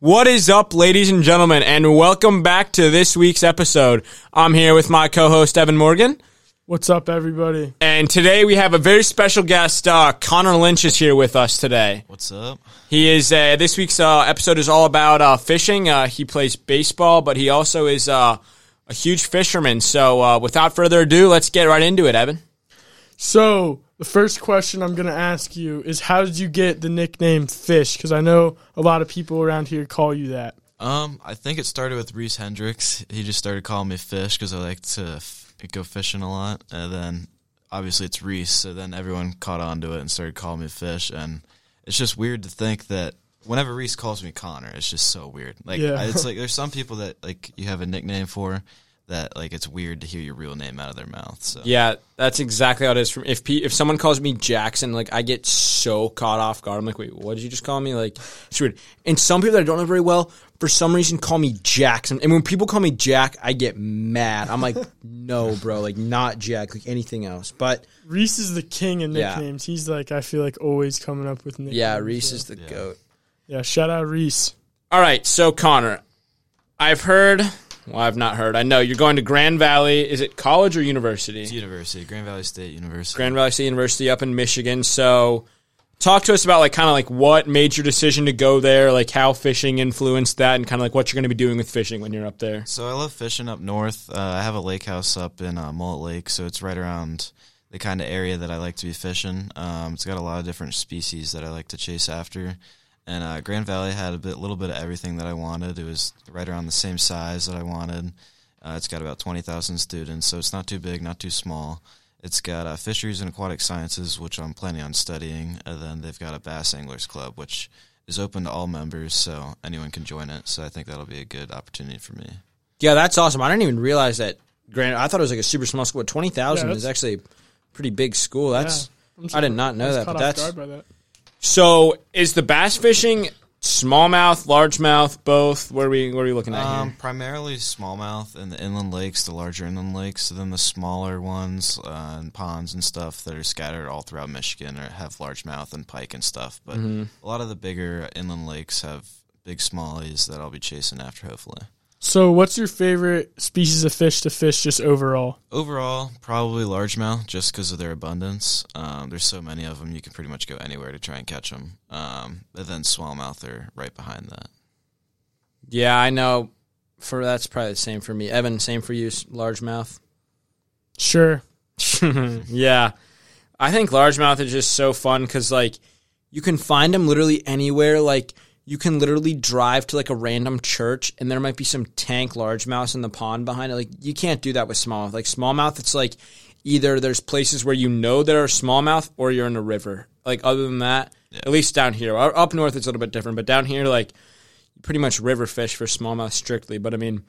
What is up, ladies and gentlemen, and welcome back to this week's episode. I'm here with my co-host Evan Morgan, What's up, everybody? and today we have a very special guest. Uh, Connor Lynch is here with us today. What's up? He is uh, this week's uh, episode is all about uh, fishing. Uh, he plays baseball, but he also is uh, a huge fisherman. So, uh, without further ado, let's get right into it, Evan. So, the first question I'm going to ask you is how did you get the nickname Fish? Because I know a lot of people around here call you that. Um, I think it started with Reese Hendricks. He just started calling me Fish because I like to f- go fishing a lot, and then obviously it's Reese. So then everyone caught on to it and started calling me Fish, and it's just weird to think that whenever Reese calls me Connor, it's just so weird. Like Yeah. it's like there's some people that like you have a nickname for that like it's weird to hear your real name out of their mouth. So Yeah, that's exactly how it is. From if P, if someone calls me Jackson, like I get so caught off guard. I'm like, wait, what did you just call me? Like, it's weird. And some people that I don't know very well, for some reason, call me Jackson. And when people call me Jack, I get mad. I'm like, no, bro, like not Jack, like anything else. But Reese is the king of Yeah. nicknames. He's like, I feel like always coming up with nicknames. yeah, Reese So, is the goat. Yeah, shout out Reese. All right, so Connor, I've heard. Well, I've not heard. I know you're going to Grand Valley. Is it college or university? it's university, Grand Valley State University. Grand Valley State University up in Michigan. So, talk to us about like kind of like what made your decision to go there, like how fishing influenced that, and kind of like what you're going to be doing with fishing when you're up there. So I love fishing up north. Uh, I have a lake house up in uh, Mullet Lake, so it's right around the kind of area that I like to be fishing. Um, it's got a lot of different species that I like to chase after. And uh, Grand Valley had a bit, little bit of everything that I wanted. It was right around the same size that I wanted. Uh, it's got about twenty thousand students, so it's not too big, not too small. It's got uh, fisheries and aquatic sciences, which I'm planning on studying, and then they've got a bass anglers club, which is open to all members, so anyone can join it. So I think that'll be a good opportunity for me. Yeah, that's awesome. I didn't even realize that. Grand, I thought it was like a super small school. Twenty thousand Yeah, is actually a pretty big school. That's I'm I did not know that, but that's guard by that. So. Is the bass fishing smallmouth, largemouth, both? Where are we? What are we looking at Um, here? primarily smallmouth and the inland lakes, the larger inland lakes, and then the smaller ones uh, and ponds and stuff that are scattered all throughout Michigan or have largemouth and pike and stuff. But Mm-hmm. a lot of the bigger inland lakes have big smallies that I'll be chasing after, hopefully. So, what's your favorite species of fish to fish just overall? Overall, probably largemouth just because of their abundance. Um, there's so many of them, you can pretty much go anywhere to try and catch them. Um, but then smallmouth are right behind that. Yeah, I know. For that's probably the same for me. Evan, same for you. s- Largemouth. Sure. yeah. I think largemouth is just so fun because, like, you can find them literally anywhere. Like, you can literally drive to, like, a random church and there might be some tank largemouth in the pond behind it. Like, you can't do that with smallmouth. Like, smallmouth, it's like either there's places where you know there are smallmouth or you're in a river. Like, other than that, at least down here. Up up north, it's a little bit different, but down here, like, pretty much river fish for smallmouth strictly. But, I mean,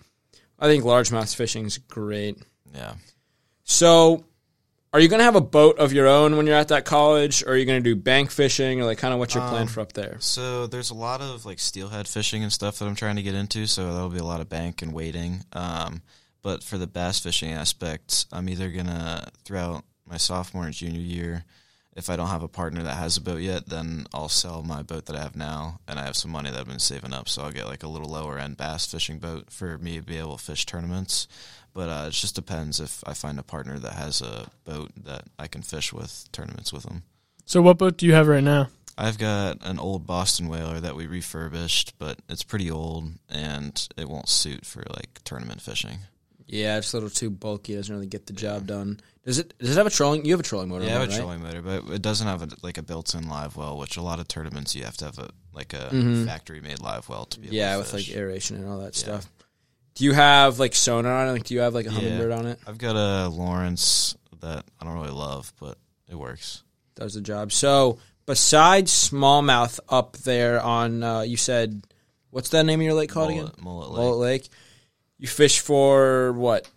I think largemouth fishing is great. Yeah. So, are you going to have a boat of your own when you're at that college, or are you going to do bank fishing, or like kind of what's your plan for up there? So there's a lot of like steelhead fishing and stuff that I'm trying to get into. So that'll be a lot of bank and wading. Um, but for the bass fishing aspect, I'm either gonna throughout my sophomore and junior year, if I don't have a partner that has a boat yet, then I'll sell my boat that I have now, and I have some money that I've been saving up. So I'll get like a little lower end bass fishing boat for me to be able to fish tournaments. But uh, it just depends if I find a partner that has a boat that I can fish with tournaments with them. So, what boat do you have right now? I've got an old Boston whaler that we refurbished, but it's pretty old and it won't suit for like tournament fishing. Yeah, it's a little too bulky. It doesn't really get the job done. Does it? Does it have a trolling? You have a trolling motor? Yeah, I have a right? trolling motor, but it doesn't have a, like a built-in live well, which a lot of tournaments you have to have a like a Mhm. factory-made live well to be. Able to do it. Yeah, to with fish. like aeration and all that Yeah. stuff. Do you have like sonar on it? Like, do you have like a Yeah. Humminbird on it? I've got a Lowrance that I don't really love, but it works. Does the job. So, besides smallmouth up there on, uh, you said, what's that name of your lake called again? Mullet, mullet lake. Mullet Lake. You fish for what?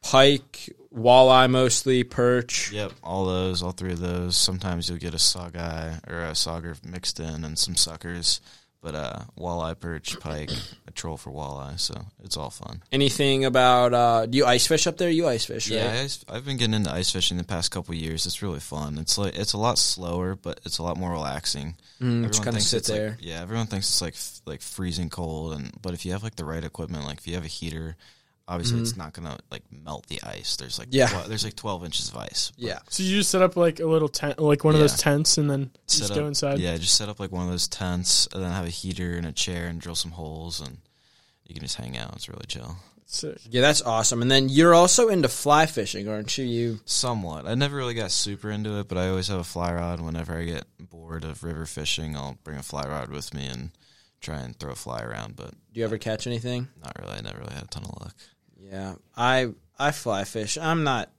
Pike, walleye mostly, perch. Yep, all those, all three of those. Sometimes you'll get a saugeye or a sauger mixed in and some suckers. But uh, walleye, perch, pike, I troll for walleye, so it's all fun. Anything about uh, do you ice fish up there? You ice fish, right? Yeah, I ice, I've been getting into ice fishing the past couple years. It's really fun. It's like it's a lot slower, but it's a lot more relaxing. Mm, Everyone kind of sit it's like- there. yeah, everyone thinks it's like like freezing cold, and but if you have like the right equipment, like if you have a heater, obviously it's not gonna like melt the ice. There's like Mm-hmm. Yeah. twe- there's like twelve inches of ice. But yeah. So you just set up like a little tent, like one of those tents, and then set just up, go inside. Yeah, just set up like one of those tents, and then have a heater and a chair, and drill some holes, and you can just hang out. It's really chill. Sick. Yeah, that's awesome. And then you're also into fly fishing, aren't you? You Somewhat. I never really got super into it, but I always have a fly rod. Whenever I get bored of river fishing, I'll bring a fly rod with me and try and throw a fly around. But do you ever catch anything? not really. I never really had a ton of luck. Yeah, I I fly fish. I'm not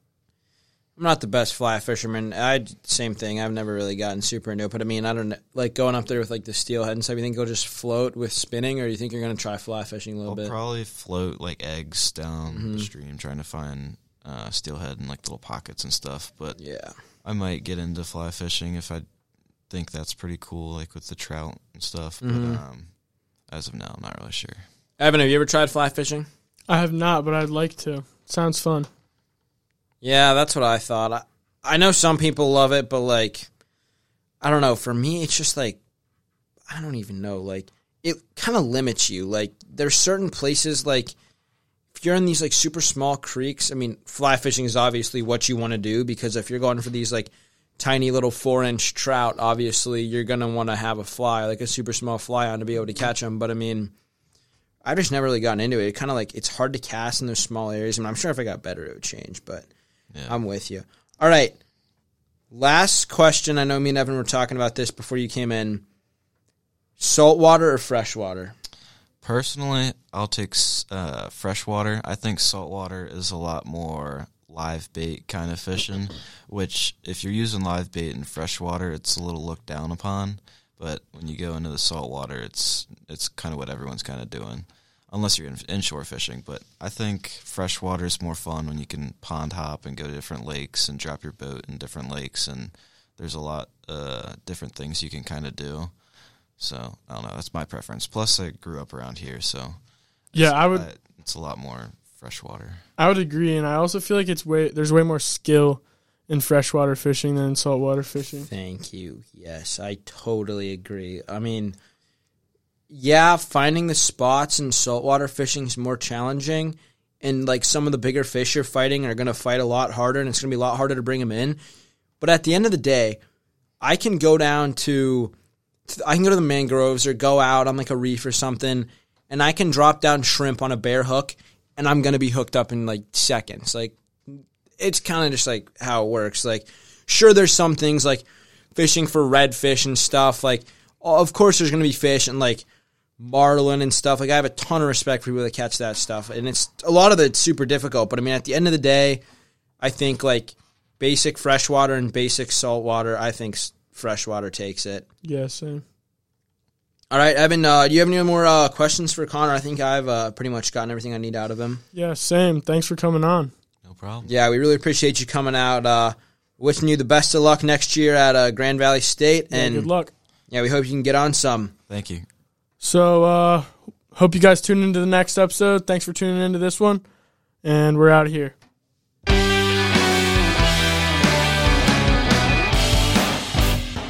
I'm not the best fly fisherman. I same thing. I've never really gotten super into it. But I mean, I don't like going up there with like the steelhead and stuff. You think you'll just float with spinning, or you think you're gonna try fly fishing a little I'll bit? probably float like eggs down Mm-hmm. the stream, trying to find uh, steelhead and like little pockets and stuff. But yeah, I might get into fly fishing if I think that's pretty cool, like with the trout and stuff. Mhm. But um, as of now, I'm not really sure. Evan, have you ever tried fly fishing? I have not, but I'd like to. Sounds fun. Yeah, that's what I thought. I, I know some people love it, but like, I don't know. For me, it's just like, I don't even know. Like, it kind of limits you. Like, there's certain places, like, if you're in these like super small creeks, I mean, fly fishing is obviously what you want to do because if you're going for these like tiny little four inch trout, obviously you're going to want to have a fly, like a super small fly on to be able to catch them. But I mean, I've just never really gotten into it. It kind of like, it's hard to cast in those small areas. I mean, I'm sure if I got better, it would change, but. Yeah. I'm with you. All right. Last question. I know me and Evan were talking about this before you came in. Saltwater or freshwater? Personally, I'll take uh, freshwater. I think saltwater is a lot more live bait kind of fishing, which if you're using live bait in freshwater, it's a little looked down upon. But when you go into the saltwater, it's it's kind of what everyone's kind of doing, unless you're in, inshore fishing. But I think freshwater is more fun when you can pond hop and go to different lakes and drop your boat in different lakes, and there's a lot uh, different things you can kind of do. So I don't know. That's my preference. Plus, I grew up around here, so Yeah, I would. It's a lot more freshwater. I would agree, and I also feel like it's way there's way more skill in freshwater fishing than in saltwater fishing. Thank you. Yes, I totally agree. I mean, yeah, finding the spots in saltwater fishing is more challenging. And like some of the bigger fish you're fighting are going to fight a lot harder, and it's going to be a lot harder to bring them in. But at the end of the day, I can go down to, I can go to the mangroves or go out on like a reef or something, and I can drop down shrimp on a bare hook, and I'm going to be hooked up in like seconds. Like it's kind of just like how it works. Like, sure, there's some things like fishing for redfish and stuff. Like, of course, there's going to be fish and like marlin and stuff. Like, I have a ton of respect for people that catch that stuff, and it's a lot of it's super difficult. But I mean, at the end of the day, I think like basic freshwater and basic saltwater. I think freshwater takes it. Yeah, same. All right, Evan. Uh, do you have any more uh, questions for Connor? I think I've uh, pretty much gotten everything I need out of him. Yeah, same. Thanks for coming on. No problem. Yeah, we really appreciate you coming out. Uh, wishing you the best of luck next year at uh, Grand Valley State, Yeah, and good luck. yeah, we hope you can get on some. Thank you. So, uh, hope you guys tune into the next episode. Thanks for tuning into this one, and we're out of here.